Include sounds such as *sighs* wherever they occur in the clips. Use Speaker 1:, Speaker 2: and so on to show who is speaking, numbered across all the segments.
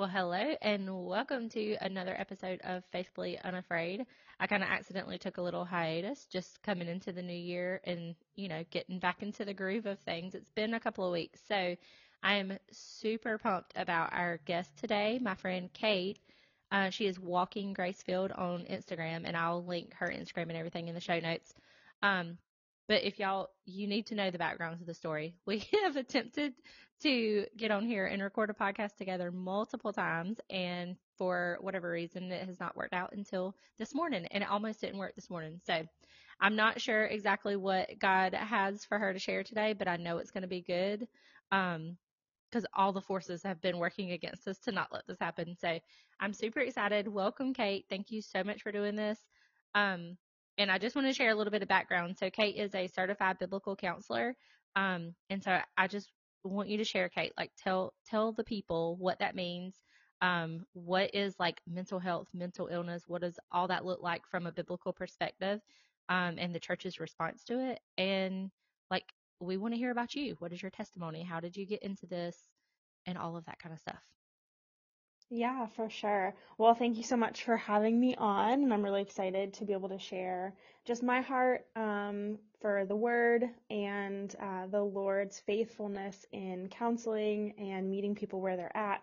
Speaker 1: Well, hello and welcome to another episode of Faithfully Unafraid. I kind of accidentally took a little hiatus just coming into the new year and, you know, getting back into the groove of things. It's been a couple of weeks. So I am super pumped about our guest today, my friend Kate. Uh, she is Walking Gracefilled on Instagram, and I'll link her Instagram and everything in the show notes. Um, but if y'all, you need to know the backgrounds of the story. *laughs* We have attempted to get on here and record a podcast together multiple times, and for whatever reason, it has not worked out until this morning, and it almost didn't work this morning. So I'm not sure exactly what God has for her to share today, but I know it's going to be good. Um, because all the forces have been working against us to not let this happen. So I'm super excited. Welcome, Kate. Thank you so much for doing this. Um, and I just want to share a little bit of background. So Kate is a certified biblical counselor. Um, and so I just want you to share, Kate, like tell tell the people what that means. Um, what is like mental health, mental illness? What does all that look like from a biblical perspective? Um, and the church's response to it. And like we want to hear about you. What is your testimony? How did you get into this? And all of that kind of stuff.
Speaker 2: Yeah, for sure. Well, thank you so much for having me on, and I'm really excited to be able to share just my heart um, for the Word and uh, the Lord's faithfulness in counseling and meeting people where they're at.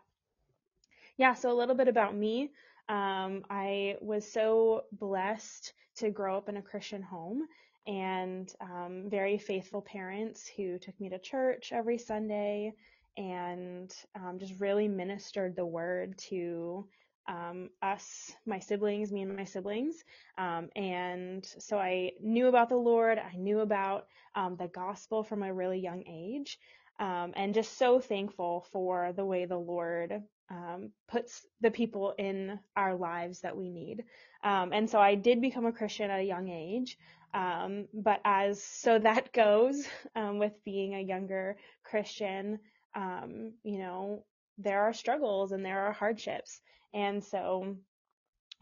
Speaker 2: Yeah, so a little bit about me. Um, I was so blessed to grow up in a Christian home and um, very faithful parents who took me to church every Sunday and um, just really ministered the word to um, us, my siblings, me and my siblings. Um, and so I knew about the Lord. I knew about um, the gospel from a really young age. Um, and just so thankful for the way the Lord um, puts the people in our lives that we need. and so I did become a Christian at a young age. but as so that *laughs* goes with being a younger Christian, um, you know, there are struggles and there are hardships. And so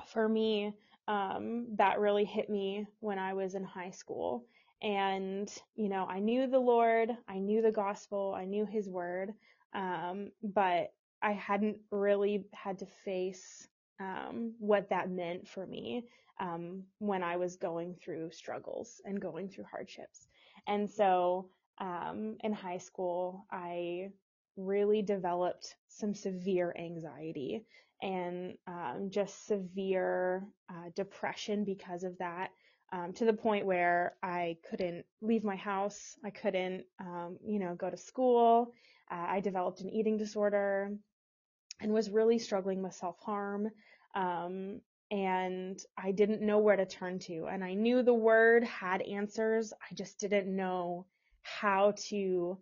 Speaker 2: for me, um, that really hit me when I was in high school. And, you know, I knew the Lord, I knew the gospel, I knew his word, um, but I hadn't really had to face um, what that meant for me um, when I was going through struggles and going through hardships. And so um, in high school, I really developed some severe anxiety and um, just severe uh, depression because of that. Um, to the point where I couldn't leave my house. I couldn't, um, you know, go to school. Uh, I developed an eating disorder and was really struggling with self harm. Um, and I didn't know where to turn to. And I knew the word had answers. I just didn't know how to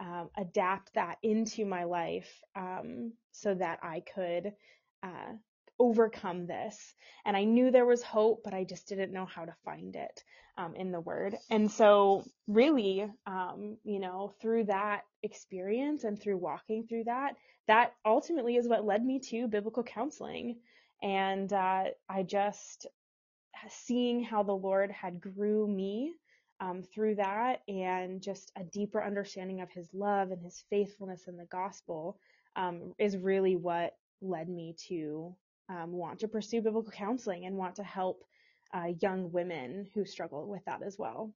Speaker 2: um, adapt that into my life um, so that I could uh, overcome this. And I knew there was hope, but I just didn't know how to find it um, in the Word. And so, really, um, you know, through that experience and through walking through that, that ultimately is what led me to biblical counseling. And uh, I just seeing how the Lord had grew me um, through that and just a deeper understanding of his love and his faithfulness in the gospel um, is really what led me to um, want to pursue biblical counseling and want to help uh, young women who struggle with that as well.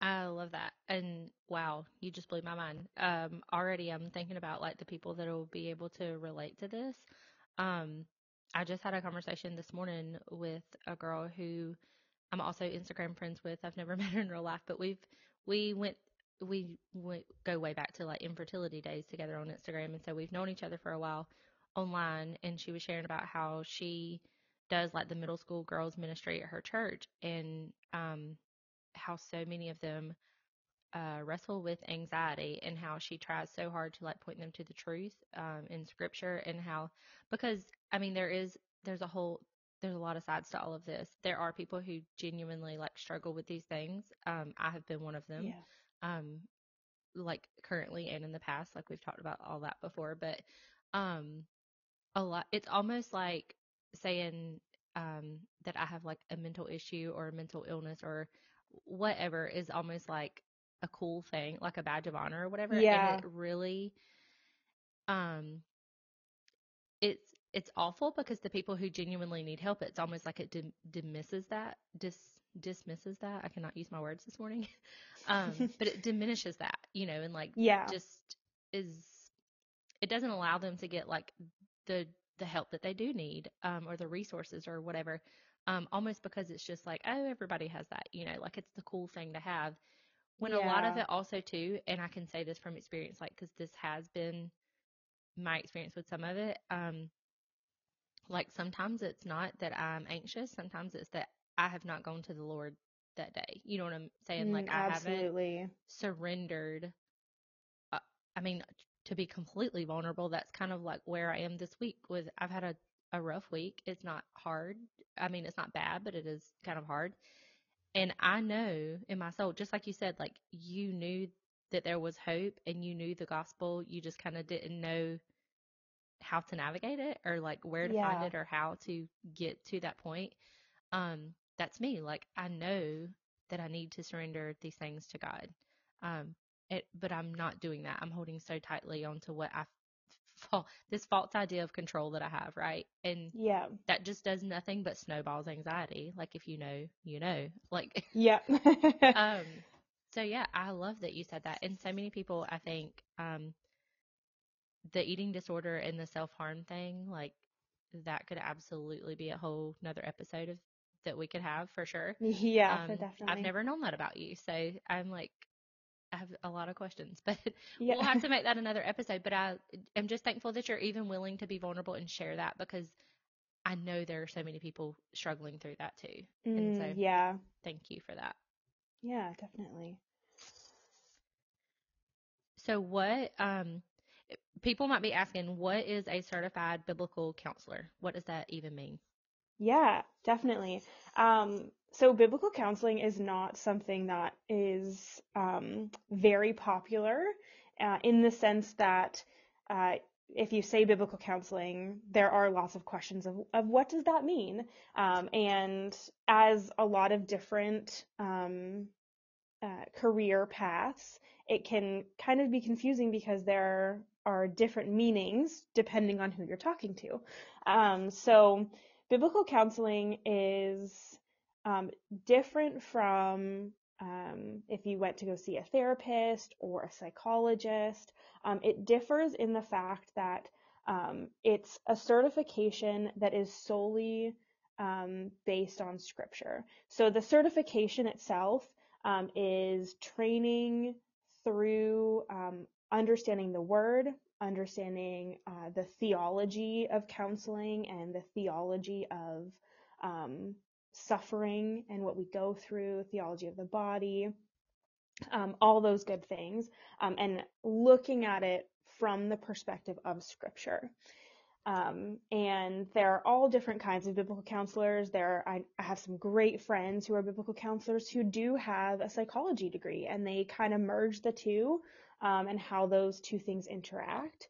Speaker 1: I love that. And wow, you just blew my mind. Um, already I'm thinking about like the people that will be able to relate to this. Um, I just had a conversation this morning with a girl who I'm also Instagram friends with. I've never *laughs* met her in real life, but we've we went we went, go way back to like infertility days together on Instagram, and so we've known each other for a while online. And she was sharing about how she does like the middle school girls ministry at her church, and um, how so many of them uh, wrestle with anxiety, and how she tries so hard to like point them to the truth um, in Scripture, and how because I mean there is there's a whole there's a lot of sides to all of this. There are people who genuinely like struggle with these things. Um, I have been one of them.
Speaker 2: Yeah.
Speaker 1: Um, like currently and in the past, like we've talked about all that before, but um, a lot. It's almost like saying um that I have like a mental issue or a mental illness or whatever is almost like a cool thing, like a badge of honor or whatever.
Speaker 2: Yeah.
Speaker 1: And it really um it's it's awful because the people who genuinely need help, it's almost like it dim- dismisses that, dis dismisses that. I cannot use my words this morning, *laughs* um, *laughs* but it diminishes that, you know, and like
Speaker 2: yeah.
Speaker 1: just is it doesn't allow them to get like the the help that they do need um, or the resources or whatever. Um, almost because it's just like, oh, everybody has that, you know, like it's the cool thing to have. When a lot of it also too, and I can say this from experience, like because this has been my experience with some of it. Um, like sometimes it's not that I'm anxious, sometimes it's that I have not gone to the Lord that day. You know what I'm saying?
Speaker 2: Mm,
Speaker 1: Like I haven't surrendered. Uh, I mean, to be completely vulnerable, that's kind of like where I am this week. With I've had a a rough week. It's not hard. I mean, it's not bad, but it is kind of hard. And I know in my soul, just like you said, like you knew that there was hope and you knew the gospel. You just kind of didn't know how to navigate it or like where to find it or how to get to that point. Um, that's me. Like I know that I need to surrender these things to God. Um, it, but I'm not doing that. I'm holding so tightly onto what I fall, this false idea of control that I have, right? And
Speaker 2: Yeah.
Speaker 1: that just does nothing but snowballs anxiety. Like if you know, you know. Like
Speaker 2: Yeah. *laughs* *laughs*
Speaker 1: um so yeah, I love that you said that. And so many people I think um the eating disorder and the self-harm thing, like that could absolutely be a whole another episode of that we could have for sure.
Speaker 2: yeah,
Speaker 1: Um I've never known that about you. So I'm like I have a lot of questions, *laughs* but
Speaker 2: Yeah.
Speaker 1: we'll have to *laughs* make that another episode. But I am just thankful that you're even willing to be vulnerable and share that because I know there are so many people struggling through that too. And so
Speaker 2: Mm, yeah.
Speaker 1: thank you for that.
Speaker 2: Yeah, definitely.
Speaker 1: So what um people might be asking what is a certified biblical counselor? What does that even mean?
Speaker 2: Yeah, definitely. Um, so biblical counseling is not something that is um, very popular uh, in the sense that uh, if you say biblical counseling, there are lots of questions of, of what does that mean? Um, and as a lot of different um, uh, career paths, it can kind of be confusing because there are different meanings depending on who you're talking to. Um, so, biblical counseling is um, different from um, if you went to go see a therapist or a psychologist. Um, it differs in the fact that um, it's a certification that is solely um, based on scripture. So, the certification itself is training through um, understanding the word, understanding uh, the theology of counseling and the theology of um, suffering and what we go through, theology of the body, um, all those good things, um, and looking at it from the perspective of Scripture. Um, and there are all different kinds of biblical counselors. There, I, I have some great friends who are biblical counselors who do have a psychology degree, and they kind of merge the two um, and how those two things interact.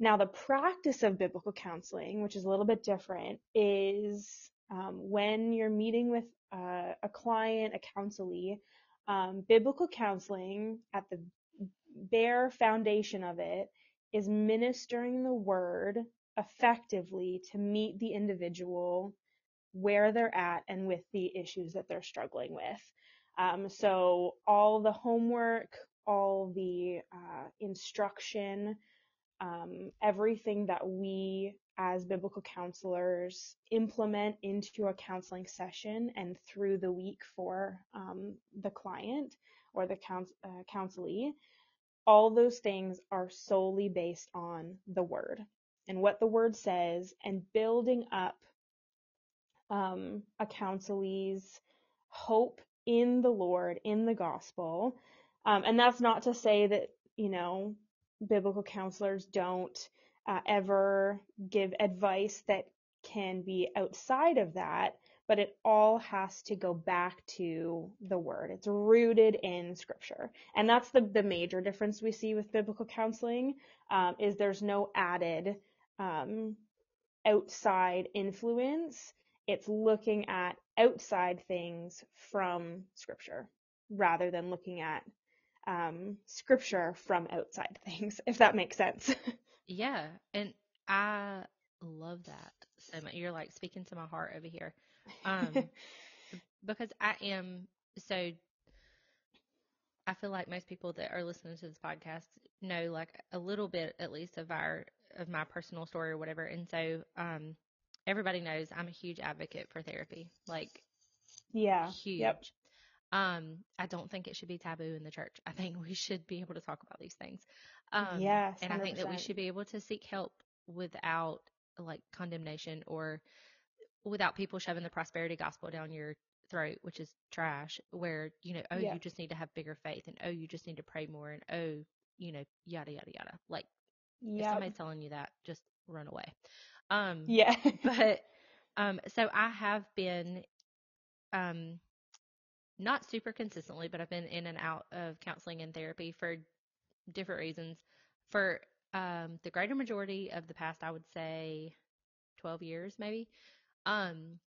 Speaker 2: Now, the practice of biblical counseling, which is a little bit different, is um, when you're meeting with uh, a client, a counselee, um, biblical counseling at the bare foundation of it is ministering the word effectively to meet the individual where they're at and with the issues that they're struggling with. Um, so all the homework, all the uh, instruction, um, everything that we as biblical counselors implement into a counseling session and through the week for um, the client or the couns- uh, counselee, all those things are solely based on the word and what the word says and building up um, a counselee's hope in the Lord, in the gospel. Um, and that's not to say that, you know, biblical counselors don't uh, ever give advice that can be outside of that, but it all has to go back to the word. It's rooted in scripture. And that's the, the major difference we see with biblical counseling, um, is there's no added, um, outside influence. It's looking at outside things from scripture rather than looking at um, scripture from outside things, *laughs* if that makes sense.
Speaker 1: Yeah, and I love that so much. You're like speaking to my heart over here. Um, *laughs* because I am so I feel like most people that are listening to this podcast know like a little bit at least of our of my personal story or whatever. And so um everybody knows I'm a huge advocate for therapy. Like
Speaker 2: yeah.
Speaker 1: Huge.
Speaker 2: Yep.
Speaker 1: Um I don't think it should be taboo in the church. I think we should be able to talk about these things. Um
Speaker 2: yes,
Speaker 1: and I think that we should be able to seek help without like condemnation or without people shoving the prosperity gospel down your throat, which is trash, where, you know, oh,
Speaker 2: Yeah.
Speaker 1: you just need to have bigger faith and oh, you just need to pray more and oh, you know, yada, yada, yada. Like, if somebody's telling you that, just run away. Um,
Speaker 2: Yeah. *laughs*
Speaker 1: but, um, so I have been, um, not super consistently, but I've been in and out of counseling and therapy for different reasons. For, um, the greater majority of the past, I would say 12 years, maybe. Um,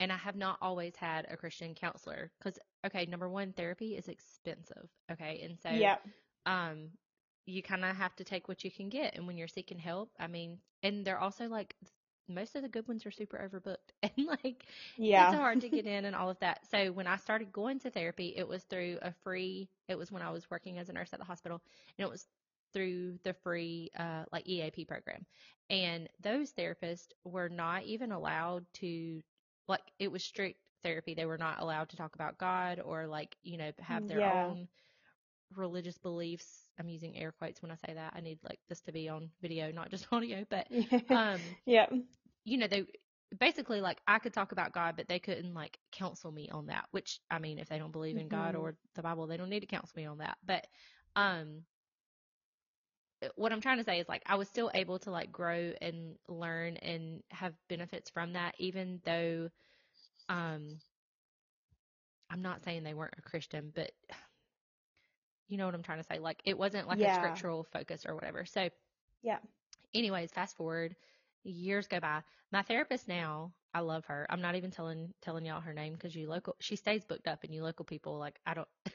Speaker 1: and I have not always had a Christian counselor because, okay, number one, therapy is expensive. Okay. And so,
Speaker 2: Yep.
Speaker 1: um, you kind of have to take what you can get. And when you're seeking help, I mean, and they're also like, most of the good ones are super overbooked *laughs* and like,
Speaker 2: Yeah.
Speaker 1: it's hard to get *laughs* in and all of that. So when I started going to therapy, it was through a free, it was when I was working as a nurse at the hospital and it was through the free, uh, like EAP program. And those therapists were not even allowed to, like, it was strict therapy. They were not allowed to talk about God or like, you know, have their
Speaker 2: Yeah.
Speaker 1: own religious beliefs. I'm using air quotes when I say that. I need like this to be on video, not just *laughs* audio, but, um,
Speaker 2: Yep.
Speaker 1: You know, they basically like I could talk about God, but they couldn't like counsel me on that. Which I mean, if they don't believe in God
Speaker 2: Mhm.
Speaker 1: or the Bible, they don't need to counsel me on that. But um, what I'm trying to say is like I was still able to like grow and learn and have benefits from that, even though um, I'm not saying they weren't a Christian, but *sighs* you know what I'm trying to say. Like it wasn't like a scriptural focus or whatever. So
Speaker 2: Yeah.
Speaker 1: anyways, fast forward, years go by. My therapist now, I love her. I'm not even telling telling y'all her name because you local she stays booked up and you local people like I don't *laughs*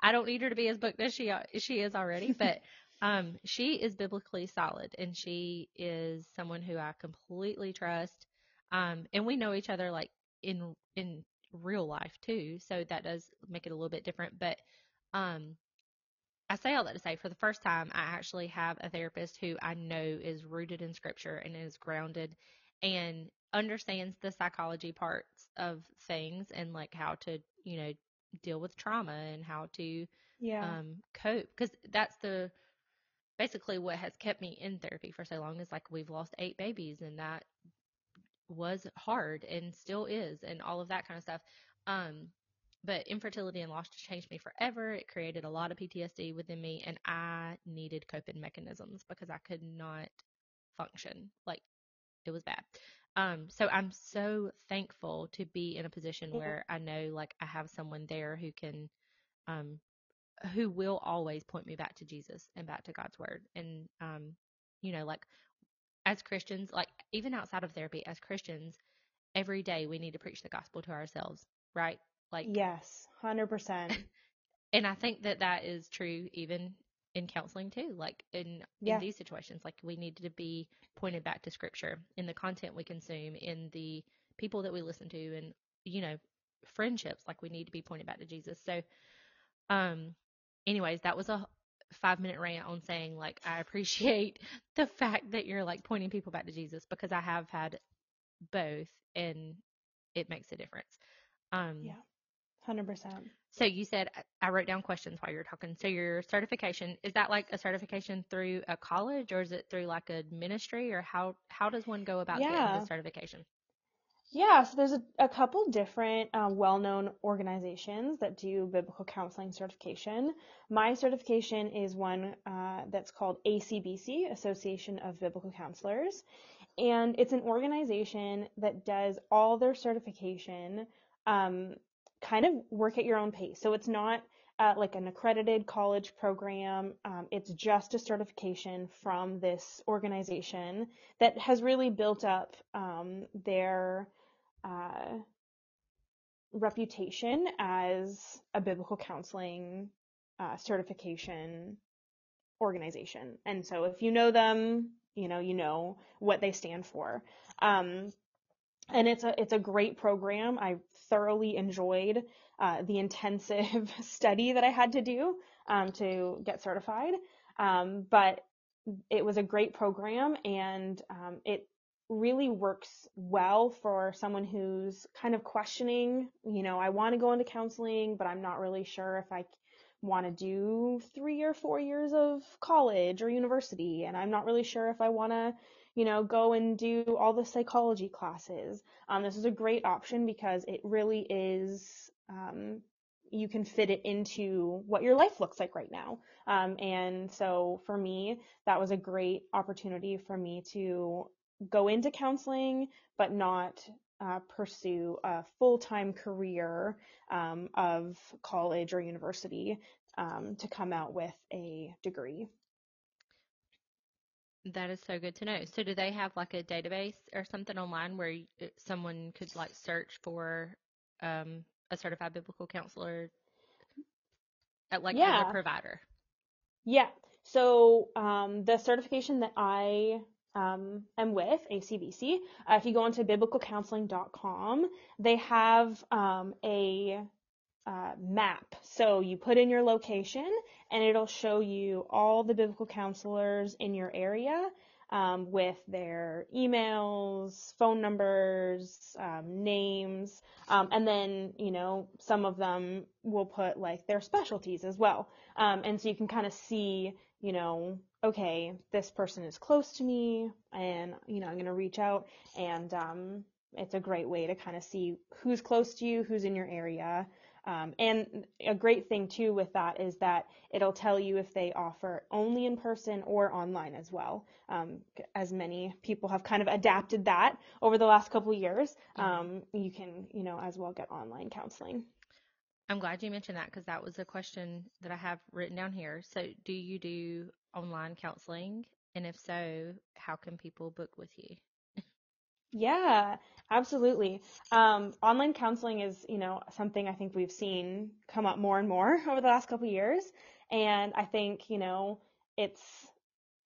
Speaker 1: I don't need her to be as booked as she she is already, *laughs* but um she is biblically solid and she is someone who I completely trust. Um and we know each other like in in real life too, so that does make it a little bit different, but um I say all that to say, for the first time, I actually have a therapist who I know is rooted in scripture and is grounded and understands the psychology parts of things and like how to, you know, deal with trauma and how to
Speaker 2: Yeah.
Speaker 1: um, cope. Because that's the basically what has kept me in therapy for so long is like we've lost eight babies and that was hard and still is and all of that kind of stuff. Um, but infertility and loss just changed me forever. It created a lot of PTSD within me, and I needed coping mechanisms because I could not function. Like it was bad. Um, so I'm so thankful to be in a position
Speaker 2: Yeah.
Speaker 1: where I know like I have someone there who can, um, who will always point me back to Jesus and back to God's word. And, um, you know, like as Christians, like even outside of therapy, as Christians, every day we need to preach the gospel to ourselves, right? Like,
Speaker 2: Yes. 100%. *laughs*
Speaker 1: and I think that that is true even in counseling too. Like in
Speaker 2: Yeah.
Speaker 1: in these situations, like we need to be pointed back to scripture in the content we consume, in the people that we listen to, and you know, friendships. Like we need to be pointed back to Jesus. So, um, anyways, that was a five minute rant on saying like I appreciate *laughs* the fact that you're like pointing people back to Jesus because I have had both and it makes a difference. Um,
Speaker 2: Yeah. 100%.
Speaker 1: so you said I wrote down questions while you were talking. So your certification is that like a certification through a college or is it through like a ministry or how how does one go about getting
Speaker 2: Yeah.
Speaker 1: the certification?
Speaker 2: Yeah, so there's a, a couple different uh, well-known organizations that do biblical counseling certification. My certification is one uh, that's called ACBC, Association of Biblical Counselors, and it's an organization that does all their certification um, kind of work at your own pace. So it's not uh, like an accredited college program. Um, it's just a certification from this organization that has really built up um, their uh, reputation as a biblical counseling uh, certification organization. And so if you know them, you know, you know what they stand for. Um, and it's a it's a great program. I thoroughly enjoyed uh, the intensive *laughs* study that I had to do um, to get certified. Um, but it was a great program, and um, it really works well for someone who's kind of questioning. You know, I want to go into counseling, but I'm not really sure if I want to do three or four years of college or university, and I'm not really sure if I want to you know, go and do all the psychology classes. Um, this is a great option because it really is, um, you can fit it into what your life looks like right now. Um, and so for me, that was a great opportunity for me to go into counseling, but not uh, pursue a full-time career um, of college or university um, to come out with a degree.
Speaker 1: That is so good to know. So do they have like a database or something online where you, uh, someone could like search for um, a certified biblical counselor at like as a provider?
Speaker 2: Yeah. So um, the certification that I um, am with, ACBC, uh, if you go onto biblicalcounseling.com, they have um, a uh, map. So you put in your location and it'll show you all the biblical counselors in your area um, with their emails, phone numbers, um, names, um, and then you know some of them will put like their specialties as well, um, and so you can kind of see you know okay this person is close to me and you know I'm gonna reach out and um, it's a great way to kind of see who's close to you, who's in your area, um, and a great thing too with that is that it'll tell you if they offer only in person or online as well. Um, as many people have kind of adapted that over the last couple years, um, you can, you know, as well get online counseling.
Speaker 1: I'm glad you mentioned that because that was a question that I have written down here. So, do you do online counseling? And if so, how can people book with you?
Speaker 2: Yeah, absolutely. Um, online counseling is, you know, something I think we've seen come up more and more *laughs* over the last couple years. And I think, you know, it's,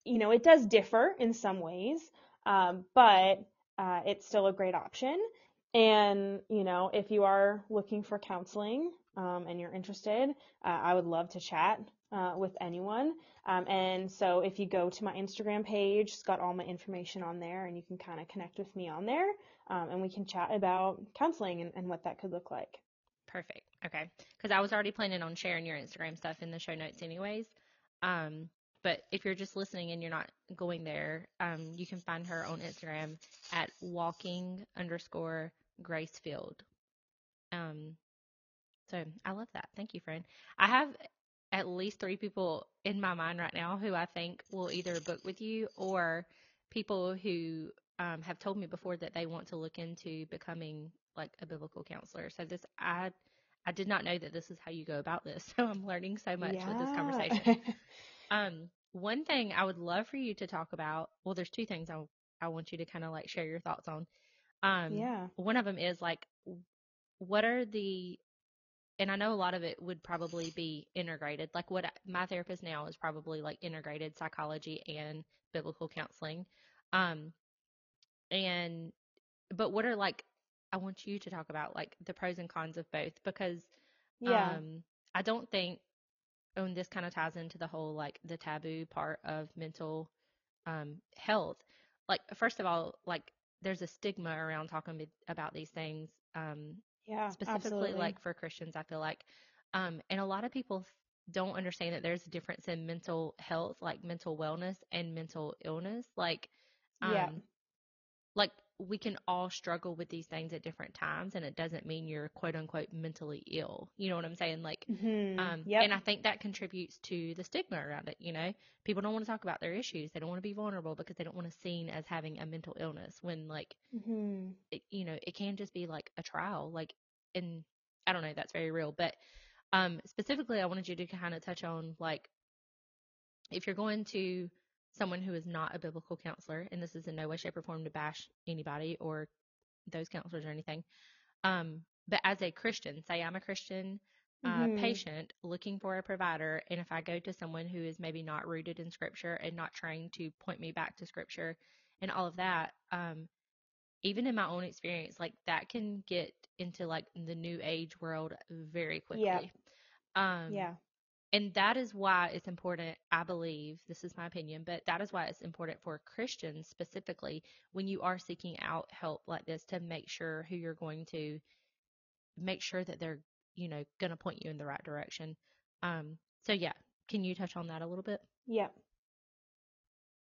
Speaker 2: you know, it does differ in some ways, um, but uh, it's still a great option. And, you know, if you are looking for counseling um, and you're interested, uh, I would love to chat uh, with anyone. Um, and so if you go to my Instagram page, it's got all my information on there, and you can kind of connect with me on there, um, and we can chat about counseling and, and what that could look like.
Speaker 1: Perfect. Okay. Because I was already planning on sharing your Instagram stuff in the show notes, anyways. Um, but if you're just listening and you're not going there, um, you can find her on Instagram at walking underscore Gracefilled. Um, so I love that. Thank you, friend. I have at least three people in my mind right now who I think will either book with you or people who um, have told me before that they want to look into becoming like a biblical counselor. So this, I, I did not know that this is how you go about this. *laughs* So I'm learning so much yeah. with this conversation. *laughs* um, one thing I would love for you to talk about. Well, there's two things I I want you to kind of like share your thoughts on. Um,
Speaker 2: yeah.
Speaker 1: One of them is like, what are the and I know a lot of it would probably be integrated. Like what my therapist now is probably like integrated psychology and biblical counseling. Um, and, but what are like, I want you to talk about like the pros and cons of both because, yeah. um, I don't think, and this kind of ties into the whole like the taboo part of mental, um, health. Like, first of all, like there's a stigma around talking about these things. Um,
Speaker 2: yeah,
Speaker 1: specifically
Speaker 2: absolutely.
Speaker 1: like for Christians, I feel like. Um, and a lot of people don't understand that there's a difference in mental health, like mental wellness and mental illness. Like, um, yeah. We can all struggle with these things at different times and it doesn't mean you're quote unquote mentally ill. You know what I'm saying? Like,
Speaker 2: mm-hmm.
Speaker 1: um, yep. and I think that contributes to the stigma around it. You know, people don't want to talk about their issues. They don't want to be vulnerable because they don't want to seen as having a mental illness when like,
Speaker 2: mm-hmm.
Speaker 1: it, you know, it can just be like a trial. Like, and I don't know, that's very real, but, um, specifically, I wanted you to kind of touch on like, if you're going to someone who is not a biblical counselor, and this is in no way, shape, or form to bash anybody or those counselors or anything. Um, but as a Christian, say I'm a Christian, uh,
Speaker 2: Mhm.
Speaker 1: patient looking for a provider, and if I go to someone who is maybe not rooted in Scripture and not trained to point me back to Scripture and all of that, um, even in my own experience, like that can get into like the new age world very quickly. Um,
Speaker 2: Yeah.
Speaker 1: And that is why it's important, I believe, this is my opinion, but that is why it's important for Christians specifically when you are seeking out help like this to make sure who you're going to make sure that they're, you know, going to point you in the right direction. Um, so yeah, can you touch on that a little bit?
Speaker 2: Yeah.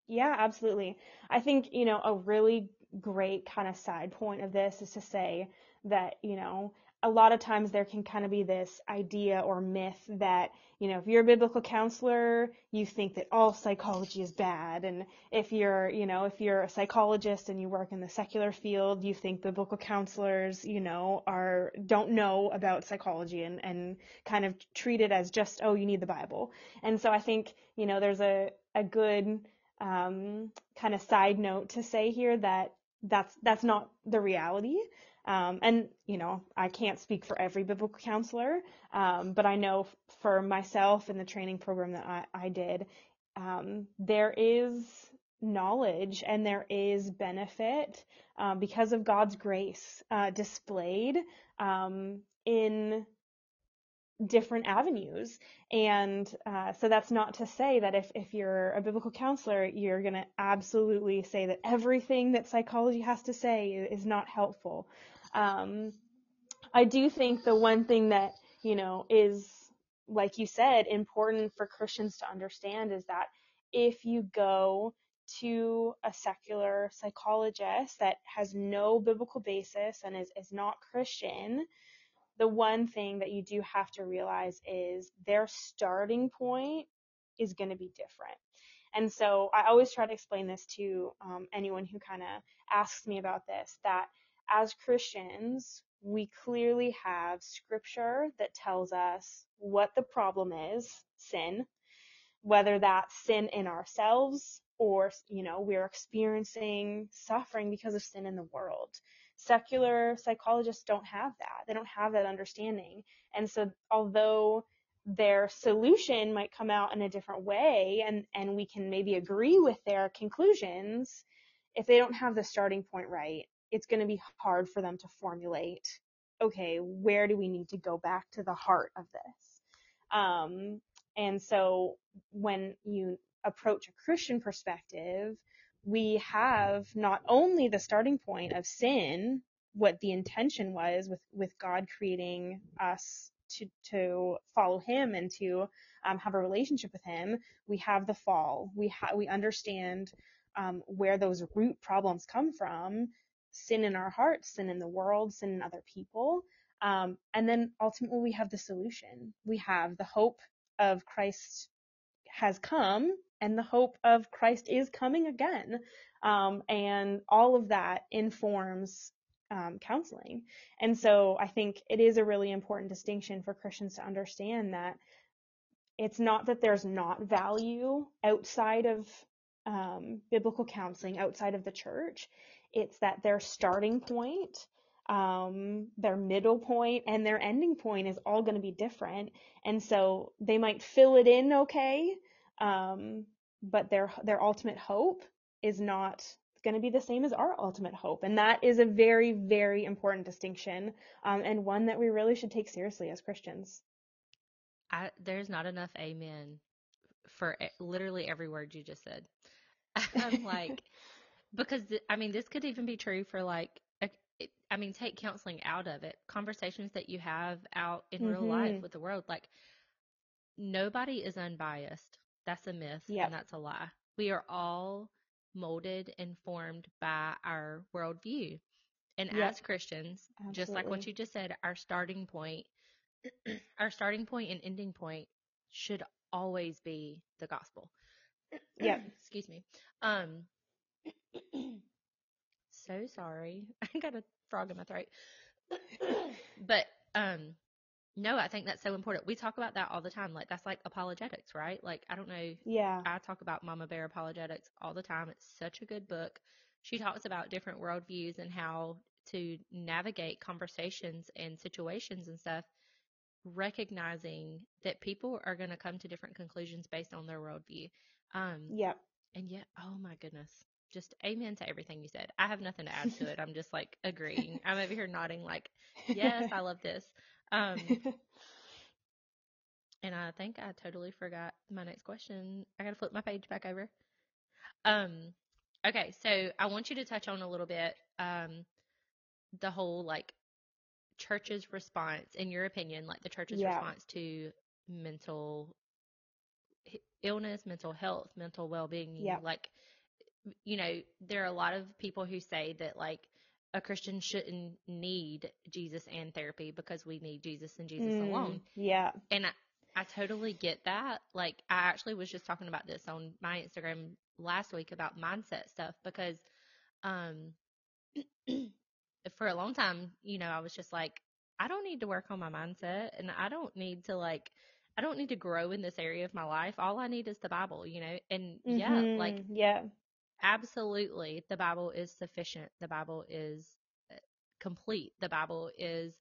Speaker 2: Yeah, absolutely. I think, you know, a really great kind of side point of this is to say that, you know, a lot of times there can kind of be this idea or myth that, you know, if you're a biblical counselor, you think that all psychology is bad. And if you're, you know, if you're a psychologist and you work in the secular field, you think biblical counselors, you know, are, don't know about psychology and, and kind of treat it as just, oh, you need the Bible. And so I think, you know, there's a, a good, um, kind of side note to say here that that's that's not the reality. Um, and you know, I can't speak for every biblical counselor, um, but I know for myself in the training program that I, I did, um, there is knowledge and there is benefit um, because of God's grace uh, displayed um, in different avenues. And uh, so that's not to say that if, if you're a biblical counselor, you're going to absolutely say that everything that psychology has to say is not helpful. Um, I do think the one thing that, you know, is, like you said, important for Christians to understand is that if you go to a secular psychologist that has no biblical basis and is, is not Christian, the one thing that you do have to realize is their starting point is going to be different. And so I always try to explain this to um, anyone who kind of asks me about this that as Christians, we clearly have scripture that tells us what the problem is sin, whether that's sin in ourselves or, you know, we're experiencing suffering because of sin in the world secular psychologists don't have that. They don't have that understanding. And so although their solution might come out in a different way and, and we can maybe agree with their conclusions, if they don't have the starting point right, it's going to be hard for them to formulate, okay, where do we need to go back to the heart of this? Um, and so when you approach a Christian perspective, we have not only the starting point of sin, what the intention was with, with God creating us to, to follow him and to um, have a relationship with him, we have the fall. We ha- we understand um, where those root problems come from, sin in our hearts, sin in the world, sin in other people. Um, and then ultimately we have the solution. We have the hope of Christ has come and the hope of Christ is coming again. Um, and all of that informs um, counseling. And so I think it is a really important distinction for Christians to understand that it's not that there's not value outside of um, biblical counseling, outside of the church. It's that their starting point, um, their middle point, and their ending point is all going to be different. And so they might fill it in okay, um, but their their ultimate hope is not going to be the same as our ultimate hope, and that is a very very important distinction, um, and one that we really should take seriously as Christians.
Speaker 1: I, there's not enough amen for literally every word you just said. *laughs* I'm like, *laughs* because th- I mean, this could even be true for like, a, it, I mean, take counseling out of it. Conversations that you have out in real life
Speaker 2: Mhm.
Speaker 1: with the world, like, nobody is unbiased. That's a myth
Speaker 2: Yep.
Speaker 1: and that's a lie. We are all molded and formed by our worldview. And
Speaker 2: Yep.
Speaker 1: as Christians, just like what you just said, our starting point, *clears throat* our starting point and ending point should always be the gospel. *clears throat*
Speaker 2: Yep.
Speaker 1: Excuse me. Um, *clears throat* so sorry. *laughs* I got a frog in my throat. *clears throat* but um no, I think that's so important. We talk about that all the time. Like that's like apologetics, right? Like I don't know.
Speaker 2: Yeah.
Speaker 1: I talk about Mama Bear apologetics all the time. It's such a good book. She talks about different worldviews and how to navigate conversations and situations and stuff recognizing that people are going to come to different conclusions based on their worldview. Um,
Speaker 2: Yep.
Speaker 1: and yet, oh my goodness, just amen to everything you said. I have nothing to add to it. I'm just like agreeing. *laughs* I'm over here nodding, like, yes, I love this. Um, and I think I totally forgot my next question. I got to flip my page back over. Um, okay, so I want you to touch on a little bit um, the whole like church's response, in your opinion, like the church's
Speaker 2: Yeah.
Speaker 1: response to mental illness, mental health, mental well-being.
Speaker 2: Yeah.
Speaker 1: Like, you know, there are a lot of people who say that like a Christian shouldn't need Jesus and therapy because we need Jesus and Jesus
Speaker 2: Mm,
Speaker 1: alone.
Speaker 2: yeah.
Speaker 1: And I, I totally get that. Like, I actually was just talking about this on my Instagram last week about mindset stuff because, um, *clears throat* for a long time, you know, I was just like, I don't need to work on my mindset and I don't need to like, I don't need to grow in this area of my life. All I need is the Bible, you know? And yeah, like,
Speaker 2: yeah.
Speaker 1: Absolutely, the Bible is sufficient. The Bible is uh, complete. The Bible is,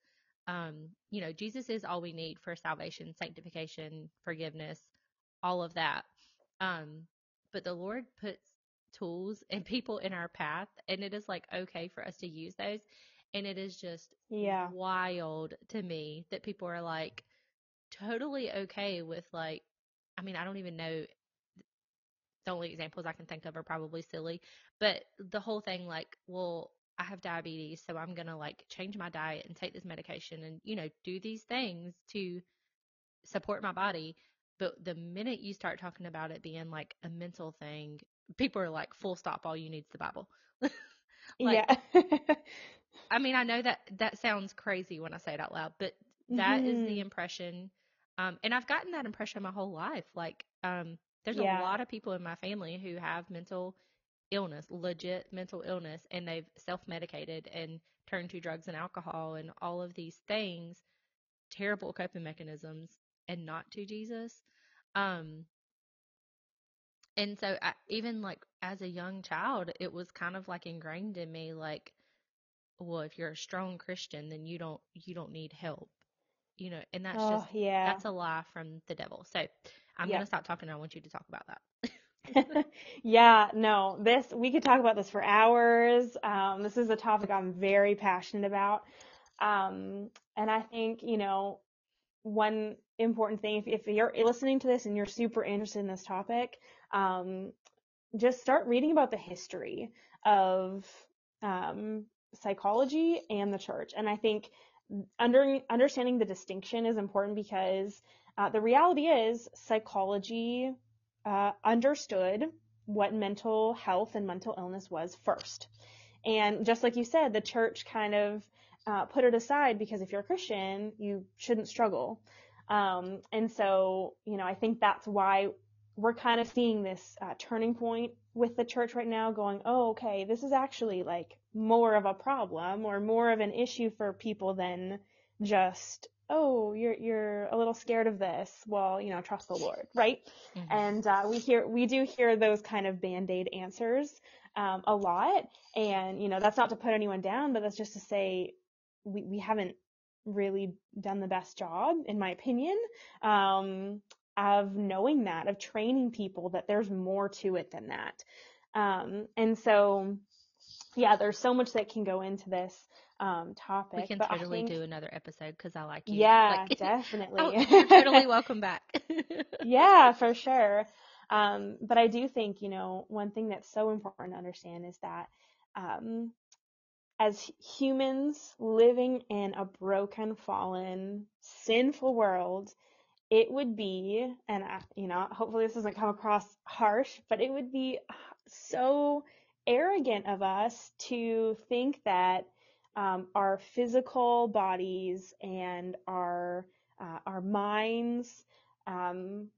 Speaker 1: um, you know, Jesus is all we need for salvation, sanctification, forgiveness, all of that. Um, but the Lord puts tools and people in our path, and it is like okay for us to use those. And it is just
Speaker 2: Yeah.
Speaker 1: wild to me that people are like totally okay with like, I mean, I don't even know the only examples I can think of are probably silly, but the whole thing like, well, I have diabetes, so I'm going to like change my diet and take this medication and, you know, do these things to support my body. But the minute you start talking about it being like a mental thing, people are like, full stop, all you need is the Bible. *laughs* like,
Speaker 2: yeah. *laughs*
Speaker 1: I mean, I know that that sounds crazy when I say it out loud, but that is the
Speaker 2: Mhm.
Speaker 1: impression. Um, and I've gotten that impression my whole life. Like, um, there's
Speaker 2: Yeah.
Speaker 1: a lot of people in my family who have mental illness, legit mental illness, and they've self medicated and turned to drugs and alcohol and all of these things, terrible coping mechanisms, and not to Jesus. Um, and so I, even like as a young child, it was kind of like ingrained in me, like, well, if you're a strong Christian, then you don't you don't need help, you know, and that's
Speaker 2: Oh,
Speaker 1: just
Speaker 2: yeah.
Speaker 1: that's a lie from the devil. So I'm
Speaker 2: Yep.
Speaker 1: gonna stop talking. I want you to talk about that. *laughs*
Speaker 2: yeah, no, this, we could talk about this for hours. Um, this is a topic I'm very passionate about. Um, and I think, you know, one important thing, if, if you're listening to this and you're super interested in this topic, um, just start reading about the history of, um, psychology and the church. And I think under, understanding the distinction is important because, uh, the reality is psychology, uh, understood what mental health and mental illness was first. And just like you said, the church kind of uh, put it aside because if you're a Christian, you shouldn't struggle. Um, and so, you know, I think that's why we're kind of seeing this uh, turning point with the church right now going, oh, okay, this is actually like more of a problem or more of an issue for people than just, oh, you're, you're a little scared of this. Well, you know, trust the Lord, right?
Speaker 1: Mhm.
Speaker 2: And uh, we hear, we do hear those kind of band-aid answers um, a lot. And, you know, that's not to put anyone down, but that's just to say we, we haven't really done the best job, in my opinion, um, of knowing that, of training people that there's more to it than that. Um, and so, yeah, there's so much that can go into this um, topic.
Speaker 1: we can totally
Speaker 2: think,
Speaker 1: do another episode because I like you.
Speaker 2: yeah,
Speaker 1: Like, *laughs*
Speaker 2: definitely.
Speaker 1: oh, you're totally welcome back. *laughs*
Speaker 2: yeah, for sure. Um, but I do think, you know, one thing that's so important to understand is that um, as humans living in a broken, fallen, sinful world, it would be, and I, you know, hopefully this doesn't come across harsh, but it would be so arrogant of us to think that um, our physical bodies and our uh, our minds um,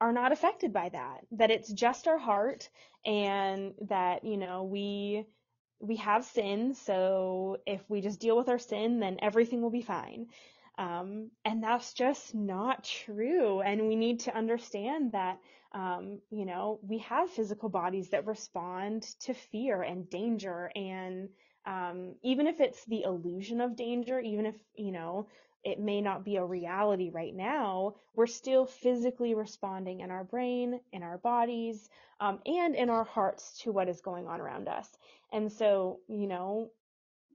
Speaker 2: are not affected by that. That it's just our heart, and that you know we we have sin. So if we just deal with our sin, then everything will be fine. Um, and that's just not true. And we need to understand that, um, you know, we have physical bodies that respond to fear and danger. And um, even if it's the illusion of danger, even if, you know, it may not be a reality right now, we're still physically responding in our brain, in our bodies, um, and in our hearts to what is going on around us. And so, you know,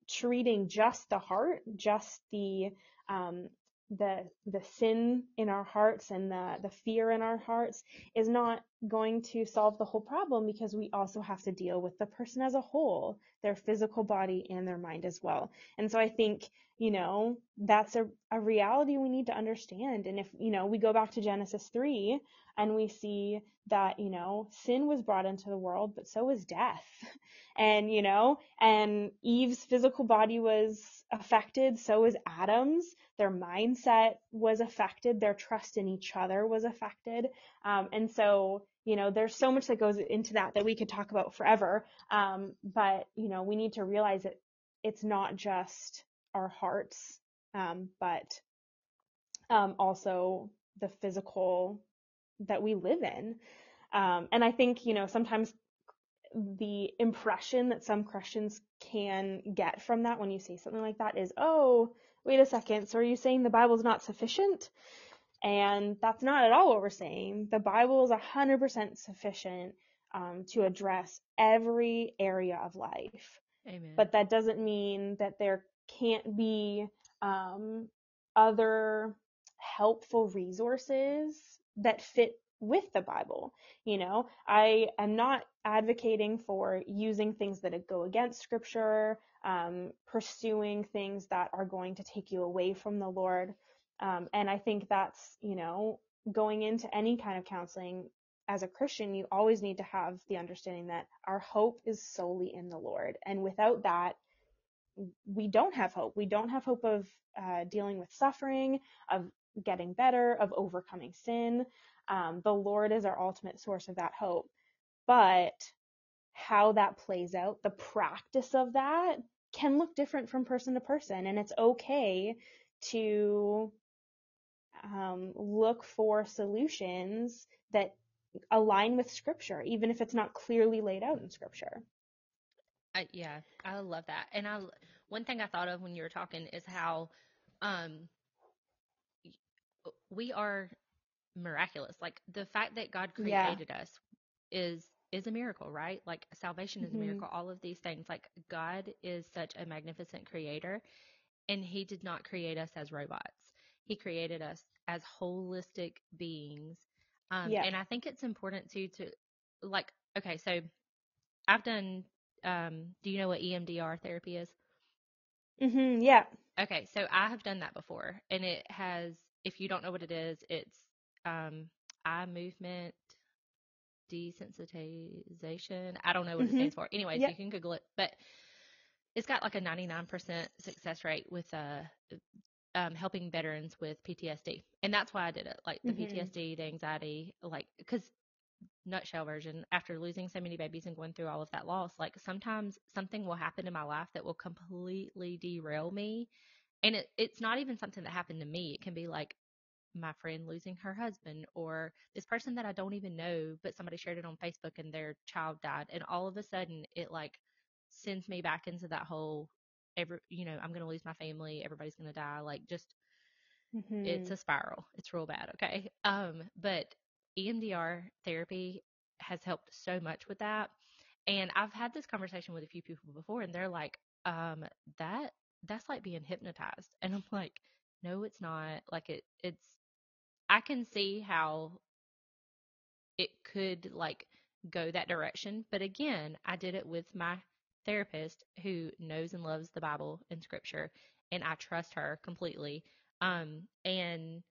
Speaker 2: treating just the heart, just the um, the the sin in our hearts and the the fear in our hearts is not going to solve the whole problem because we also have to deal with the person as a whole their physical body and their mind as well. And so i think you know that's a, a reality we need to understand. And if you know we go back to genesis 3 and we see that you know sin was brought into the world but so was death. *laughs* And you know and eve's physical body was affected so was adam's. Their mindset was affected, their trust in each other was affected. Um, and so, you know, there's so much that goes into that that we could talk about forever. Um, but, you know, we need to realize that it's not just our hearts, um, but um, also the physical that we live in. Um, and I think, you know, sometimes the impression that some Christians can get from that when you say something like that is, oh, wait a second, so are you saying the Bible's not sufficient? And that's not at all what we're saying. The Bible is 100% sufficient um, to address every area of life.
Speaker 1: Amen.
Speaker 2: But that doesn't mean that there can't be um, other helpful resources that fit with the Bible. You know, I am not advocating for using things that go against scripture, um, pursuing things that are going to take you away from the Lord. Um, and I think that's, you know, going into any kind of counseling as a Christian, you always need to have the understanding that our hope is solely in the Lord. And without that, we don't have hope. We don't have hope of uh, dealing with suffering, of getting better, of overcoming sin. Um, the Lord is our ultimate source of that hope. But how that plays out, the practice of that can look different from person to person. And it's okay to um, look for solutions that align with scripture, even if it's not clearly laid out in scripture.
Speaker 1: I, yeah, I love that. And I, one thing I thought of when you were talking is how, um, we are miraculous. Like the fact that God created yeah. us is is a miracle, right? Like salvation is mm-hmm. a miracle. All of these things. Like God is such a magnificent creator and he did not create us as robots. He created us as holistic beings. Um yeah. and I think it's important too to like okay, so I've done um do you know what EMDR therapy is?
Speaker 2: Mhm, yeah.
Speaker 1: Okay, so I have done that before and it has if you don't know what it is, it's um, eye movement desensitization. I don't know what mm-hmm. it stands for. Anyways, yep. you can Google it, but it's got like a 99% success rate with uh, um, helping veterans with PTSD, and that's why I did it. Like the mm-hmm. PTSD, the anxiety, like because nutshell version after losing so many babies and going through all of that loss like sometimes something will happen in my life that will completely derail me and it, it's not even something that happened to me it can be like my friend losing her husband or this person that I don't even know, but somebody shared it on Facebook and their child died. And all of a sudden it like sends me back into that whole every, you know, I'm going to lose my family. Everybody's going to die. Like just, mm-hmm. it's a spiral. It's real bad. Okay. Um, but EMDR therapy has helped so much with that. And I've had this conversation with a few people before and they're like, um, that, that's like being hypnotized. And I'm like, no, it's not. Like it, it's I can see how it could like go that direction. But again, I did it with my therapist who knows and loves the Bible and scripture and I trust her completely. Um, and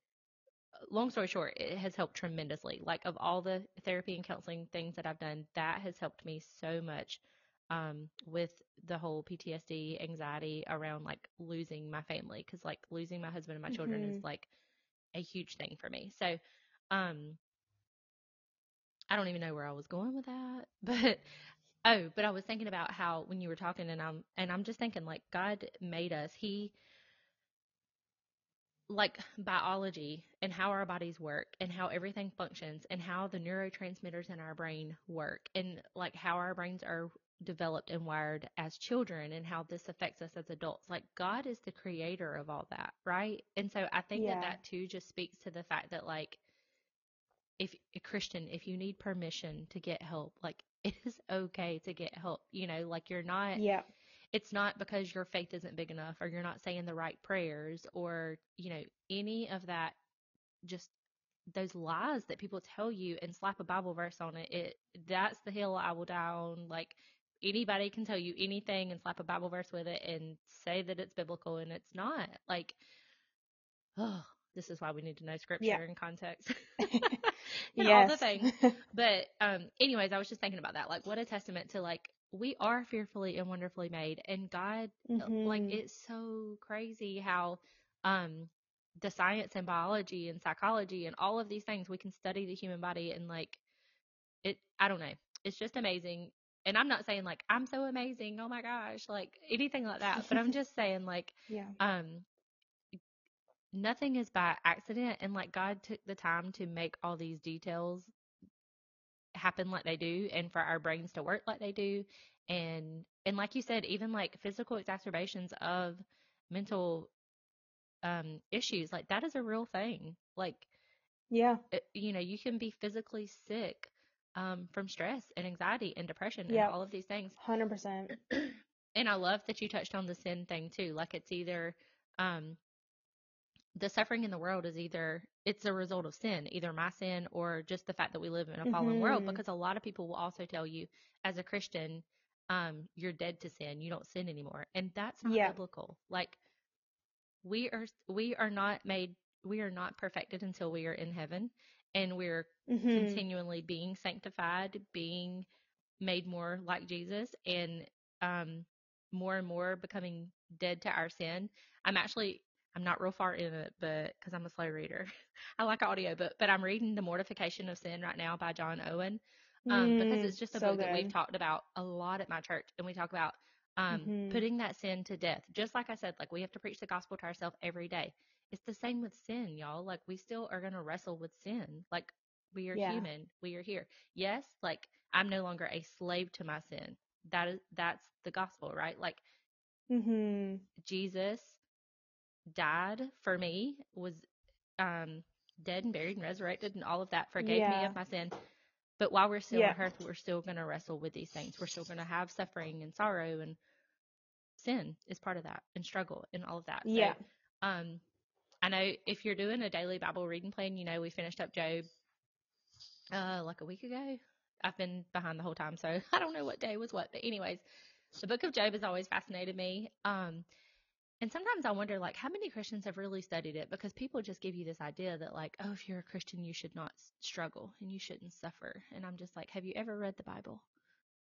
Speaker 1: uh, long story short, it has helped tremendously. Like of all the therapy and counseling things that I've done, that has helped me so much um, with the whole PTSD, anxiety around like losing my family. Cause like losing my husband and my mm-hmm. children is mm-hmm. like a huge thing for me. So, um, I don't even know where I was going with that, *laughs* but oh, but I was thinking about how when you were talking and I'm and I'm just thinking like God made us. He like biology and how our bodies work and how everything functions and how the neurotransmitters in our brain work and like how our brains are developed and wired as children and how this affects us as adults. Like God is the creator of all that, right? And so I think
Speaker 2: Yeah.
Speaker 1: that that too just speaks to the fact that like if a Christian, if you need permission to get help, like it is okay to get help. You know, like you're not
Speaker 2: Yeah.
Speaker 1: it's not because your faith isn't big enough or you're not saying the right prayers or, you know, any of that just those lies that people tell you and slap a Bible verse on it. It that's the hill I will die on. Like anybody can tell you anything and slap a Bible verse with it and say that it's biblical and it's not. Like oh, this is why we need to know scripture
Speaker 2: Yeah.
Speaker 1: and context. *laughs* *laughs* and all the
Speaker 2: Yes.
Speaker 1: things. *laughs* But um anyways, I was just thinking about that. Like what a testament to like we are fearfully and wonderfully made and God like
Speaker 2: Mhm.
Speaker 1: it's so crazy how um the science and biology and psychology and all of these things we can study the human body and like it I don't know. It's just amazing. And I'm not saying like I'm so amazing, oh my gosh, like anything like that, but I'm just saying like
Speaker 2: Yeah.
Speaker 1: um nothing is by accident and like God took the time to make all these details happen like they do and for our brains to work like they do and and like you said even like physical exacerbations of mental um issues like that is a real thing like
Speaker 2: Yeah.
Speaker 1: it, you know you can be physically sick um from stress and anxiety and depression and all of these things
Speaker 2: 100%. *clears throat*
Speaker 1: and I love that you touched on the sin thing too. Like it's either um the suffering in the world is either it's a result of sin, either my sin or just the fact that we live in a fallen world
Speaker 2: Mhm.
Speaker 1: because a lot of people will also tell you as a Christian um you're dead to sin, you don't sin anymore. And that's not
Speaker 2: Yeah.
Speaker 1: biblical. Like we are we are not made we are not perfected until we are in heaven and we're
Speaker 2: Mhm.
Speaker 1: continually being sanctified, being made more like Jesus, and um, more and more becoming dead to our sin. I'm actually I'm not real far in it, but because I'm a slow reader, *laughs* I like audio, but but I'm reading The Mortification of Sin right now by John Owen, um, because
Speaker 2: Mm,
Speaker 1: it's just a
Speaker 2: so
Speaker 1: book that we've talked about a lot at my church, and we talk about um,
Speaker 2: Mhm.
Speaker 1: putting that sin to death. Just like I said, like we have to preach the gospel to ourselves every day. It's the same with sin, y'all. Like we still are gonna wrestle with sin. Like we are
Speaker 2: Yeah.
Speaker 1: human. We are here. Yes, like I'm no longer a slave to my sin. That is that's the gospel, right? Like
Speaker 2: mm-hmm.
Speaker 1: Jesus died for me, was um dead and buried and resurrected and all of that forgave me of my sin. But while we're still
Speaker 2: Yeah.
Speaker 1: on earth, we're still going to wrestle with these things. We're still going to have suffering and sorrow and sin is part of that and struggle and all of that.
Speaker 2: Yeah.
Speaker 1: So, um, I know if you're doing a daily Bible reading plan, you know, we finished up Job, uh, like a week ago. I've been behind the whole time, so *laughs* I don't know what day was what. But anyways, the book of Job has always fascinated me. Um, and sometimes I wonder, like, how many Christians have really studied it? Because people just give you this idea that, like, oh, if you're a Christian, you should not struggle and you shouldn't suffer. And I'm just like, have you ever read the Bible?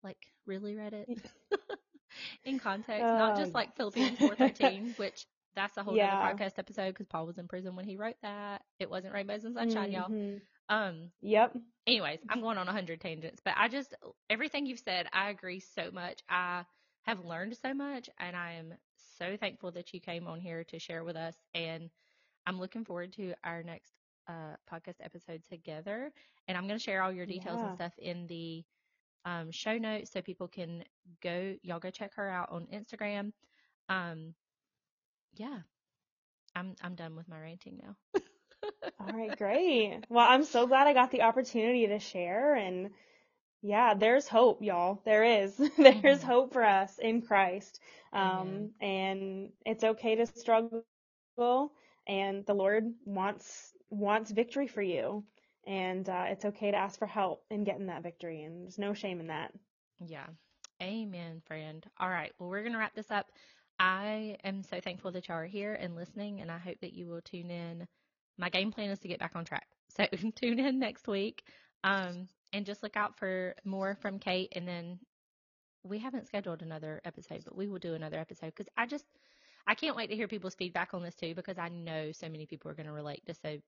Speaker 1: Like, really read it *laughs* in context, not just like. Philippians 4:13, *laughs* which that's a whole
Speaker 2: Yeah.
Speaker 1: other podcast episode because Paul was in prison when he wrote that. It wasn't rainbows and sunshine, y'all.
Speaker 2: Mhm.
Speaker 1: Um,
Speaker 2: Yep.
Speaker 1: anyways, I'm going on a hundred tangents, but I just everything you've said, I agree so much. I have learned so much, and I am so thankful that you came on here to share with us. And I'm looking forward to our next uh, podcast episode together. And I'm going to share all your details and stuff in the um, show notes so people can go. Y'all go check her out on Instagram. Um, yeah, I'm I'm done with my ranting now.
Speaker 2: All right, great. Well, I'm so glad I got the opportunity to share and yeah, there's hope, y'all. There is. *laughs* There's
Speaker 1: Mhm.
Speaker 2: hope for us in Christ. Um, and it's okay to struggle and the Lord wants wants victory for you. And uh, it's okay to ask for help in getting that victory and there's no shame in that.
Speaker 1: Yeah. Amen, friend. All right. Well, we're going to wrap this up. I am so thankful that y'all are here and listening, and I hope that you will tune in. My game plan is to get back on track. So *laughs* tune in next week. Um, and just look out for more from Kate. And then we haven't scheduled another episode, but we will do another episode because I just, I can't wait to hear people's feedback on this too because I know so many people are going to relate to so,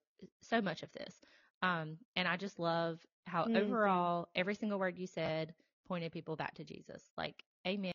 Speaker 1: so much of this. Um, and I just love how
Speaker 2: Mm, same.
Speaker 1: overall every single word you said pointed people back to Jesus. Like, amen.